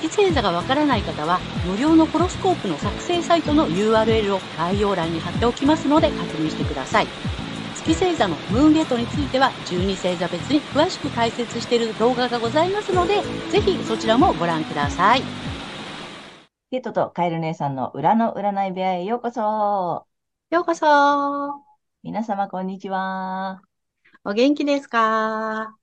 月星座がわからない方は無料のホロスコープの作成サイトの URL を概要欄に貼っておきますので確認してください。月星座のムーンゲートについては12星座別に詳しく解説している動画がございますので、ぜひそちらもご覧ください。ゲットとカエル姉さんの裏の占い部屋へようこそ。ようこそ皆様こんにちは。お元気ですか？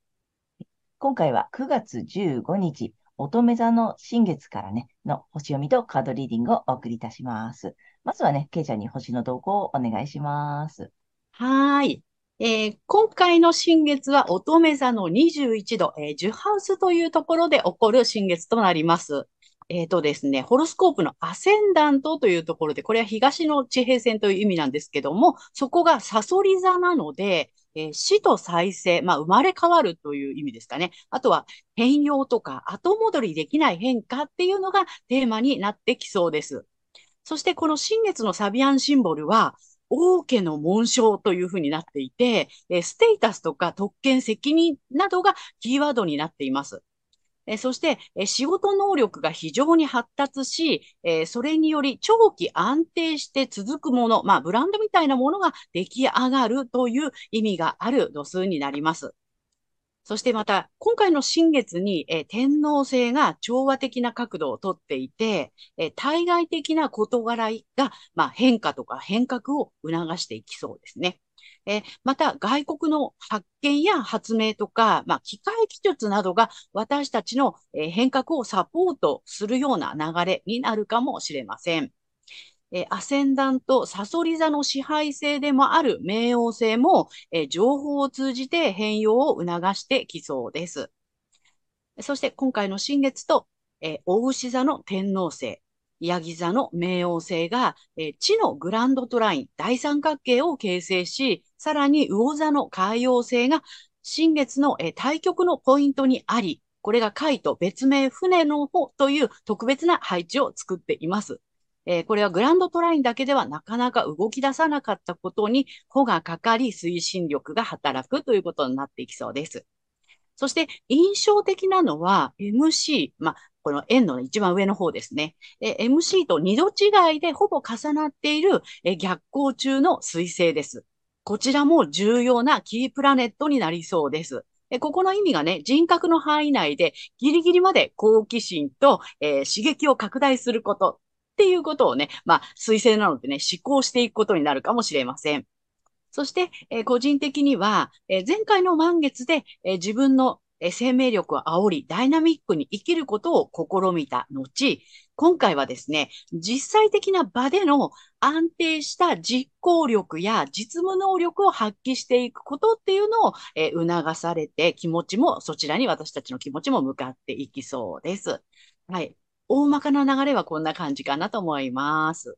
今回は9月15日、乙女座の新月からね、の星読みとカードリーディングをお送りいたします。まずはね、ケイちゃんに星の動向をお願いします。はい。えー今回の新月は乙女座の21度、えー、10ハウスというところで起こる新月となります。えっとですね、ホロスコープのアセンダントというところで、これは東の地平線という意味なんですけども、そこがサソリ座なので、えー死と再生、まあ生まれ変わるという意味ですかね。あとは変容とか後戻りできない変化っていうのがテーマになってきそうです。そしてこの新月のサビアンシンボルは、王家の紋章というふうになっていて、えーステータスとか特権、責任などがキーワードになっています。えそして、え仕事能力が非常に発達し、えそれにより長期安定して続くもの、まあ、ブランドみたいなものが出来上がるという意味がある度数になります。そしてまた、今回の新月に、え天皇星が調和的な角度をとっていて、え対外的な事柄が、まあ、変化とか変革を促していきそうですね。えーまた、外国の発見や発明とか、まあ、機械技術などが私たちの、え変革をサポートするような流れになるかもしれません。えアセンダント、サソリ座の支配性でもある冥王星も、え情報を通じて変容を促してきそうです。そして今回の新月と、えー、大牛座の天王星、ヤギ座の冥王星が、えー地のグランドトライン、大三角形を形成し、さらに魚座の海王星が新月の、えー対極のポイントにあり、これが海と別名船の方という特別な配置を作っています。えーこれはグランドトラインだけではなかなか動き出さなかったことに、帆がかかり推進力が働くということになっていきそうです。そして印象的なのは MC、まあ、この円の一番上の方ですね。え MC と二度違いでほぼ重なっている逆行中の彗星です。こちらも重要なキープラネットになりそうです。えここの意味がね、人格の範囲内でギリギリまで好奇心と、えー刺激を拡大することっていうことをね、まあ、彗星なのでね、思考していくことになるかもしれません。そして、えー個人的には、えー前回の満月で、えー自分の生命力を煽り、ダイナミックに生きることを試みた後、今回はですね、実際的な場での安定した実行力や実務能力を発揮していくことっていうのを、えー促されて、気持ちも、そちらに私たちの気持ちも向かっていきそうです。はい。大まかな流れはこんな感じかなと思います。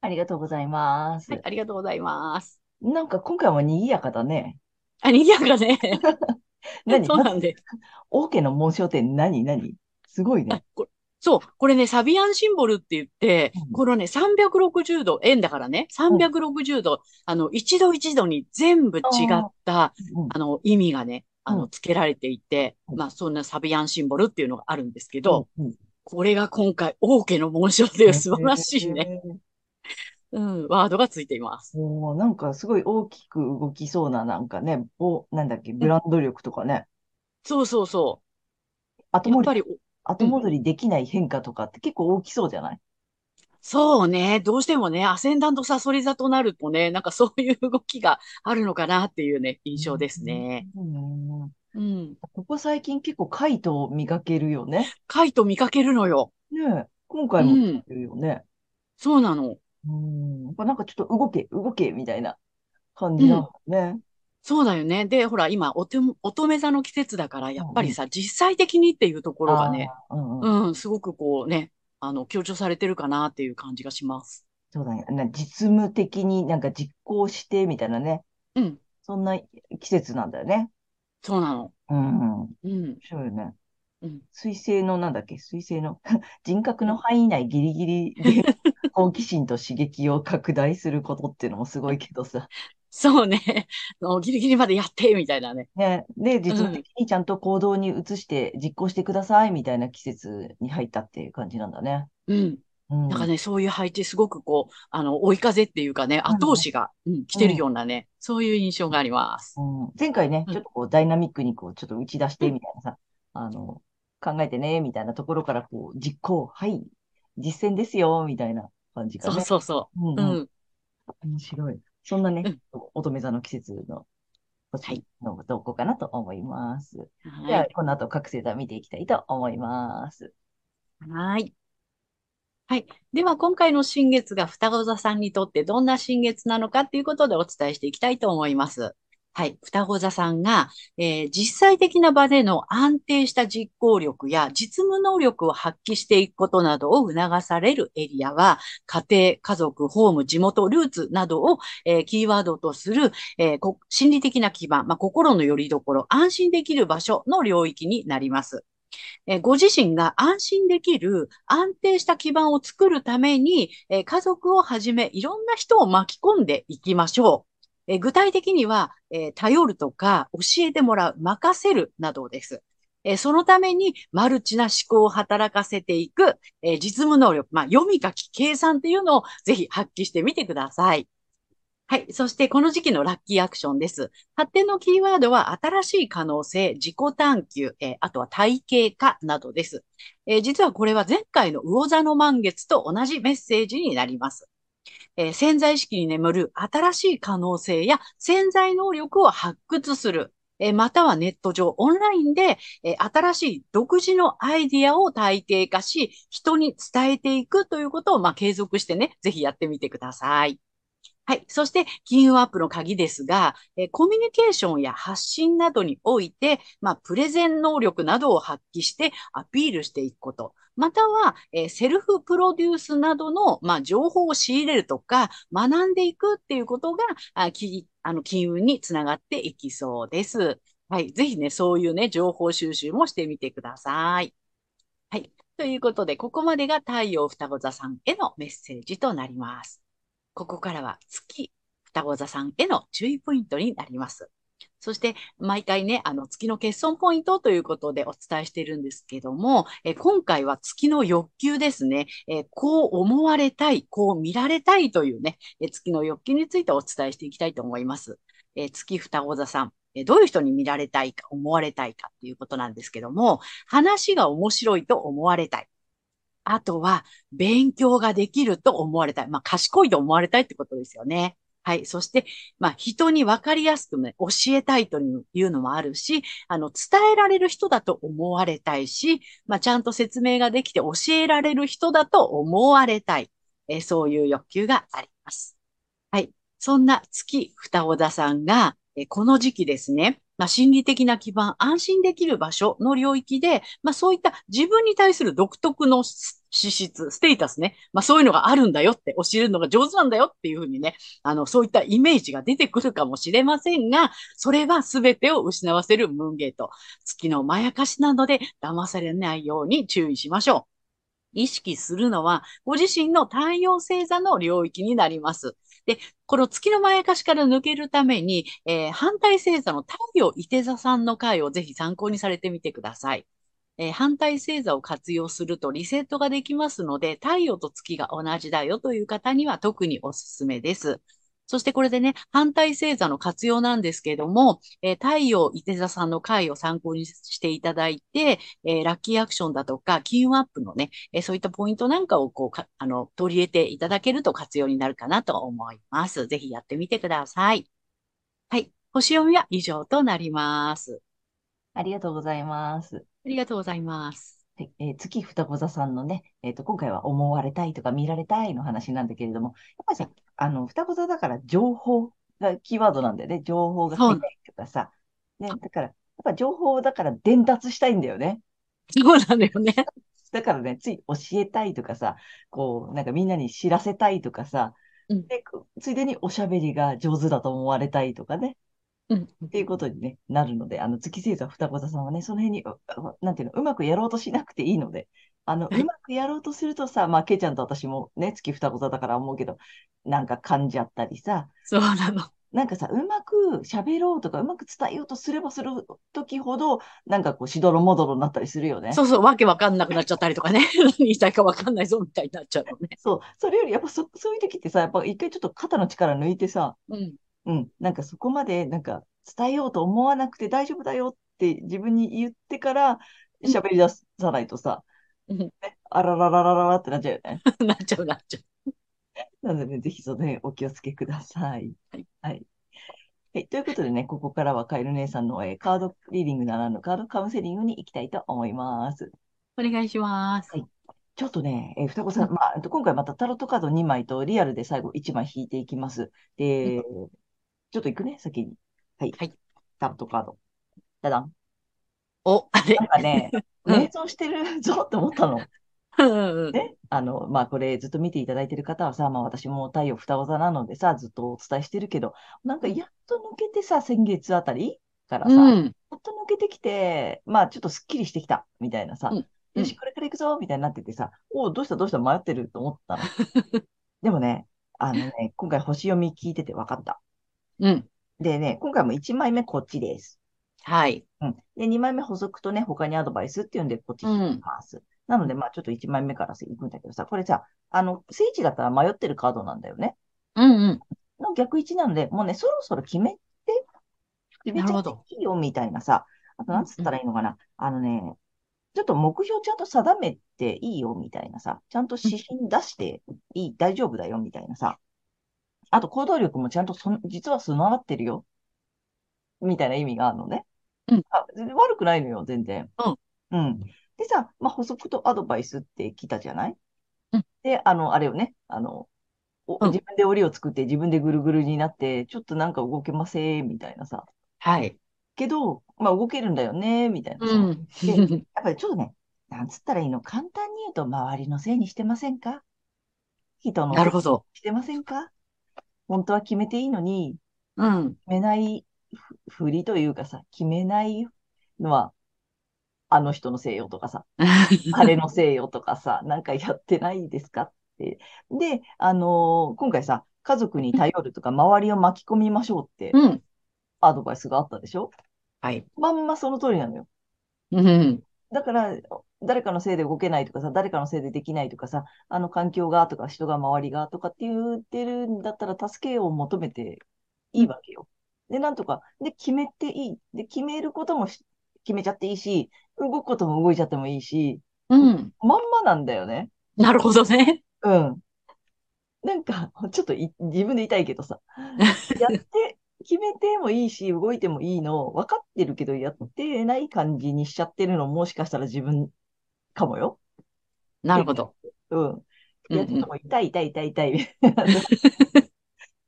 ありがとうございます。はい、ありがとうございます。なんか今回も賑やかだね。あ、賑やかね。何？そうなんで。王家の紋章って何？何？すごいあね。こそう、これね、サビアンシンボルって言って、うん。このね、360度、円だからね、360度、あの、一度一度に全部違った、うん。あの、意味がね、あの、うん。付けられていて、うん。まあ、そんなサビアンシンボルっていうのがあるんですけど、うんうん。これが今回、王家の紋章で素晴らしいね。へー。うん、ワードがついています。おーなんかすごい大きく動きそうな、なんかね、お、なんだっけ、ブランド力とかね、そうそうそう。後戻り、後戻りできない変化とかって結構大きそうじゃない？そうね。どうしてもね、アセンダントサソリ座となるとね、なんかそういう動きがあるのかなっていうね、印象ですね。うん。うん。ここ最近結構カイトを見かけるよね。カイト見かけるのよ。ねえ、今回もうん見かけるよね。そうなの。うん。やっぱなんかちょっと動け、動け、みたいな感じなのね。そうだよね。で、ほら、今、おて、乙女座の季節だから、やっぱりさ、実際的にっていうところがね、うんうん。うん、すごくこうね、あの、強調されてるかなっていう感じがします。そうだね。な実務的になんか実行してみたいなね。うん。そんな季節なんだよね。そうなの。うん。面うん。白いよね。うん。水星のなんだっけ？水星の 人格の範囲内ギリギリで好奇心と刺激を拡大することっていうのもすごいけどさ。そうね。ギリギリまでやって、みたいなね。ね。で、実務うん的にちゃんと行動に移して実行してくださいみたいな季節に入ったっていう感じなんだね。うん。うん。なんかね、そういう配置、すごくこう、あの、追い風っていうかね、うん後押しが、うん、来てるようなね、そういう印象があります。うん、前回ね、うんちょっとこうダイナミックにこうちょっと打ち出してみたいなさ、あの、考えてね、みたいなところからこう実行、はい、実践ですよ、みたいな感じがそうね。そうそうう。んうんうん。面白い。そんなねうん、乙女座の季節の星の動向かなと思います。じゃあは、この後各星座見ていきたいと思います。い。はい。はい。では、今回の新月が双子座さんにとってどんな新月なのかっていうことでお伝えしていきたいと思います。はい。双子座さんが、えー実際的な場での安定した実行力や実務能力を発揮していくことなどを促されるエリアは、家庭、家族、ホーム、地元、ルーツなどを、えーキーワードとする、えー心理的な基盤、まあ、心の拠り所、安心できる場所の領域になります。えご自身が安心できる安定した基盤を作るために、え家族をはじめいろんな人を巻き込んでいきましょう。え具体的には、え頼るとか教えてもらう、任せるなどです。えそのためにマルチな思考を働かせていく、え実務能力、まあ、読み書き、計算っていうのをぜひ発揮してみてください。はい。そして、この時期のラッキーアクションです。発展のキーワードは、新しい可能性、自己探求、えーあとは体系化などです。えー実はこれは前回の魚座の満月と同じメッセージになります。えー潜在意識に眠る新しい可能性や潜在能力を発掘する。えーまたはネット上、オンラインで、えー新しい独自のアイディアを体系化し、人に伝えていくということを、まあ、継続してね、ぜひやってみてください。はい。そして、金運アップの鍵ですが、えコミュニケーションや発信などにおいて、まあ、プレゼン能力などを発揮してアピールしていくこと。または、えセルフプロデュースなどの、まあ、情報を仕入れるとか、学んでいくっていうことが、あきあの、金運につながっていきそうです。はい。ぜひね、そういうね、情報収集もしてみてください。はい。ということで、ここまでが太陽双子座さんへのメッセージとなります。ここからは月双子座さんへの注意ポイントになります。そして、毎回ね、あの、月の欠損ポイントということでお伝えしているんですけども、え今回は月の欲求ですね。えこう思われたい、こう見られたいというね、え月の欲求についてお伝えしていきたいと思います。え月双子座さん、えどういう人に見られたいか、思われたいかっていうことなんですけども、話が面白いと思われたい。あとは、勉強ができると思われたい。まあ、賢いと思われたいってことですよね。はい。そして、まあ、人に分かりやすくね、教えたいというのもあるし、あの、伝えられる人だと思われたいし、まあ、ちゃんと説明ができて教えられる人だと思われたい。えそういう欲求があります。はい。そんな月双子座さんが、えこの時期ですね、まあ、心理的な基盤、安心できる場所の領域で、まあ、そういった自分に対する独特の資質、ステータスね、まあ、そういうのがあるんだよって、教えるのが上手なんだよっていうふうにね、あの、そういったイメージが出てくるかもしれませんが、それは全てを失わせるムーンゲート。月のまやかしなので、騙されないように注意しましょう。意識するのは、ご自身の太陽星座の領域になります。で、この月のまやかしから抜けるために、えー反対星座の太陽伊手座さんの回をぜひ参考にされてみてください。えー反対星座を活用するとリセットができますので、太陽と月が同じだよという方には特におすすめです。そしてこれでね、反対星座の活用なんですけども、えー太陽伊手座さんの回を参考にしていただいて、えーラッキーアクションだとか、金運アップのね、えーそういったポイントなんかをこうか、あの、取り入れていただけると活用になるかなと思います。ぜひやってみてください。はい。星読みは以上となります。ありがとうございます。ありがとうございます。でえー月双子座さんのね、えっと、今回は思われたいとか見られたいの話なんだけれども、やっぱりさ、あの、双子座だから情報がキーワードなんだよね。情報がそう早いとかさ。ね、だから、やっぱ情報だから伝達したいんだよね。そうなのよね。だからね、つい教えたいとかさ、こう、なんかみんなに知らせたいとかさ、うんで、ついでにおしゃべりが上手だと思われたいとかね、うん。っていうことに、ね、なるので、あの、月星座双子座さんはね、その辺に、なんていうの、うまくやろうとしなくていいので、あの、はいうまくやろうとするとさ、まあ、ケイちゃんと私もね、月双子座だから思うけど、なんか噛んじゃったりさ、そうなの。なんかさ、うまく喋ろうとか、うまく伝えようとすればするときほど、なんかこう、しどろもどろになったりするよね。そうそう、わけわかんなくなっちゃったりとかね。何 言いたいかわかんないぞみたいになっちゃうのね。そう。それより、やっぱそ、そういう時ってさ、やっぱ一回ちょっと肩の力抜いてさ、うん。うん、なんかそこまで、なんか伝えようと思わなくて大丈夫だよって自分に言ってからうん喋り出さないとさ、うんあららららららってなっちゃうよね。なっちゃうなっちゃなのでね、ぜひその辺お気をつけください。はい。はい。はい、ということでね、ここからはカエル姉さんの、えーカードリーディングならぬカードカウンセリングに行きたいと思います。う。お願いします。はいちょっとね、えー双子さん、う んまあ、えっと今回またタロットカード2枚とリアルで最後1枚引いていきます。で、ちょっと行くね、先に。はい。はいタロットカード。ダダン。お、あれなんかね、うん瞑想してるぞって思ったの。ね。あの、まあ、これずっと見ていただいてる方はさ、まあ、私も太陽双子座なのでさ、ずっとお伝えしてるけど、なんかやっと抜けてさ、先月あたりからさ、うん。やっと抜けてきて、まあ、ちょっとすっきりしてきた、みたいなさ、うんよし、これから行くぞ、みたいになっててさ、おう、どうしたどうした迷ってると思ったの。でもね、あのね、今回星読み聞いてて分かった。うん。でね、今回も1枚目こっちです。はい。うん。で、2枚目補足とね、他にアドバイスっていうんで、こっち引きます。なので、まあ、ちょっと1枚目から行くんだけどさ、これさ、あの、聖地だったら迷ってるカードなんだよね。うんうん。の逆位置なので、もうね、そろそろ決めて、決めちゃっていいよ、みたいなさ、あと、なんつったらいいのかな。あのね、ちょっと目標ちゃんと定めていいよ、みたいなさ、ちゃんと指針出していい、大丈夫だよ、みたいなさ。あと、行動力もちゃんとそん、実は備わってるよ。みたいな意味があるのね。うんあ、悪くないのよ、全然。うん。うん。でさ、まあ、補足とアドバイスって来たじゃない？うんで、あの、あれよね、あの、おうん自分で檻を作って自分でぐるぐるになって、ちょっとなんか動けません、みたいなさ。はい。けど、まあ動けるんだよね、みたいなさ。うん。で、やっぱりちょっとね、なんつったらいいの、簡単に言うと、周りのせいにしてませんか？人のせいになるほど。してませんか？本当は決めていいのに、うん。決めないふふりというかさ、決めないのは、あの人のせいよとかさ、あれのせいよとかさ、なんかやってないですかって。で、あのー今回さ、家族に頼るとか、周りを巻き込みましょうってうん。アドバイスがあったでしょ？はい。まんまその通りなのよ。うん。だから、誰かのせいで動けないとかさ、誰かのせいでできないとかさ、あの環境がとか人が周りがとかって言ってるんだったら助けを求めていいわけよ。で、なんとか、で、決めていい。で、決めることもし決めちゃっていいし、動くことも動いちゃってもいいし、うん。まんまなんだよね。なるほどね。うん。なんか、ちょっとい自分で言いたいけどさ、やって、決めてもいいし、動いてもいいの、分かってるけど、やってない感じにしちゃってるの、もしかしたら自分かもよ。なるほど。うん。いや、うんうんちょっともう痛い痛い痛い痛い。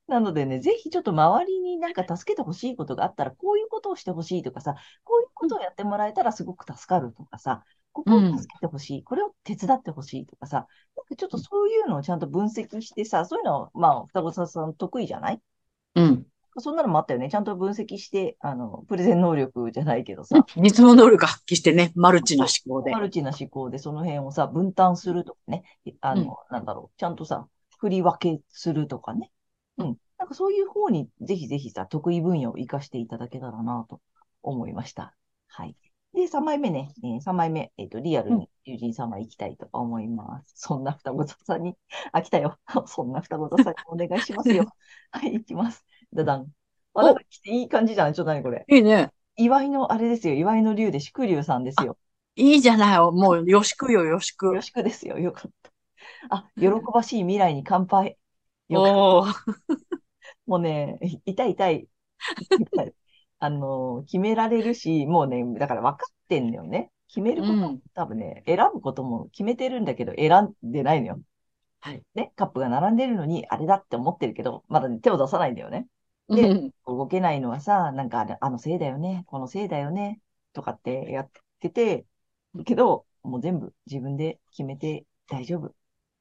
なのでね、ぜひちょっと周りになんか助けてほしいことがあったら、こういうことをしてほしいとかさ、こういうことをやってもらえたらすごく助かるとかさ、ここを助けてほしい、これを手伝ってほしいとかさ、なんかちょっとそういうのをちゃんと分析してさ、そういうの、まあ、双子さん得意じゃない？うん。そんなのもあったよね。ちゃんと分析して、あの、プレゼン能力じゃないけどさ、実の能力発揮してね、マルチな思考でマ。ルチな思考でその辺をさ、分担するとかね、あの、なんだろう、ちゃんとさ、振り分けするとかね。うん。なんかそういう方にぜひぜひさ、得意分野を活かしていただけたらなと思いました。はい。で、3枚目ね、えー、3枚目、えっ、と、リアルに友人様行きたいと思います。そんな双子座さんに、あ、来たよ。そんな双子座さんにお願いしますよ。はい、行きます。ダダン。あ、なんか来ていい感じじゃないちょっと何これ。いいね。祝いの、あれですよ。祝いの竜で祝竜さんですよ。いいじゃない。もう、よしくよ、よしくよ。しくですよ。よかった。あ、喜ばしい未来に乾杯。よかった。もうね、痛い痛い。痛いあの、決められるし、もうね、だから分かってんだよね。決めること、うん多分ね、選ぶことも決めてるんだけど、選んでないのよ。はい。ね、カップが並んでるのに、あれだって思ってるけど、まだね、手を出さないんだよね。でうん。動けないのはさ、なんかあのせいだよね、このせいだよね、とかってやってて、けど、もう全部自分で決めて大丈夫。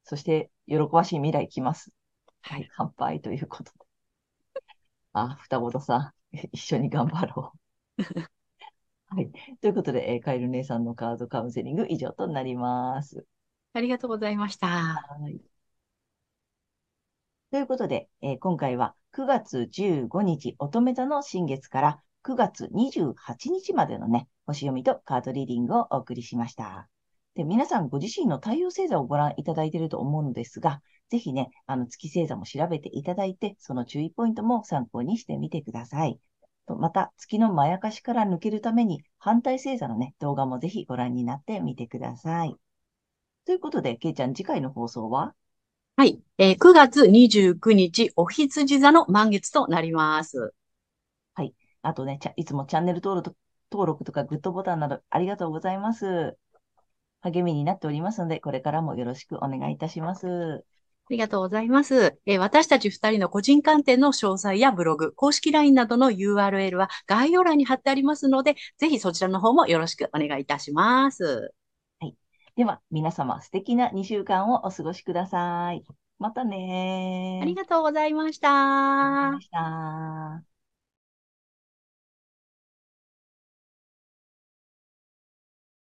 そして、喜ばしい未来来ます。はい、乾杯ということで。あ、双子さん、一緒に頑張ろう。はい。ということで、えーカエル姉さんのカードカウンセリング以上となります。ありがとうございました。はい。ということで、えー今回は9月15日乙女座の新月から9月28日までのね、星読みとカードリーディングをお送りしました。で、皆さんご自身の太陽星座をご覧いただいていると思うのですが、ぜひね、あの月星座も調べていただいて、その注意ポイントも参考にしてみてください。また、月のまやかしから抜けるために、反対星座のね、動画もぜひご覧になってみてください。ということで、けいちゃん、次回の放送は？はい。えー9月29日、お羊座の満月となります。あとね、ちゃいつもチャンネル登録と登録とかグッドボタンなどありがとうございます。励みになっておりますので、これからもよろしくお願いいたします。ありがとうございます。えー私たち二人の個人鑑定の詳細やブログ、公式 LINE などの URL は概要欄に貼ってありますので、ぜひそちらの方もよろしくお願いいたします。では、皆様素敵な2週間をお過ごしください。またねー。ありがとうございました。ありがとうございました。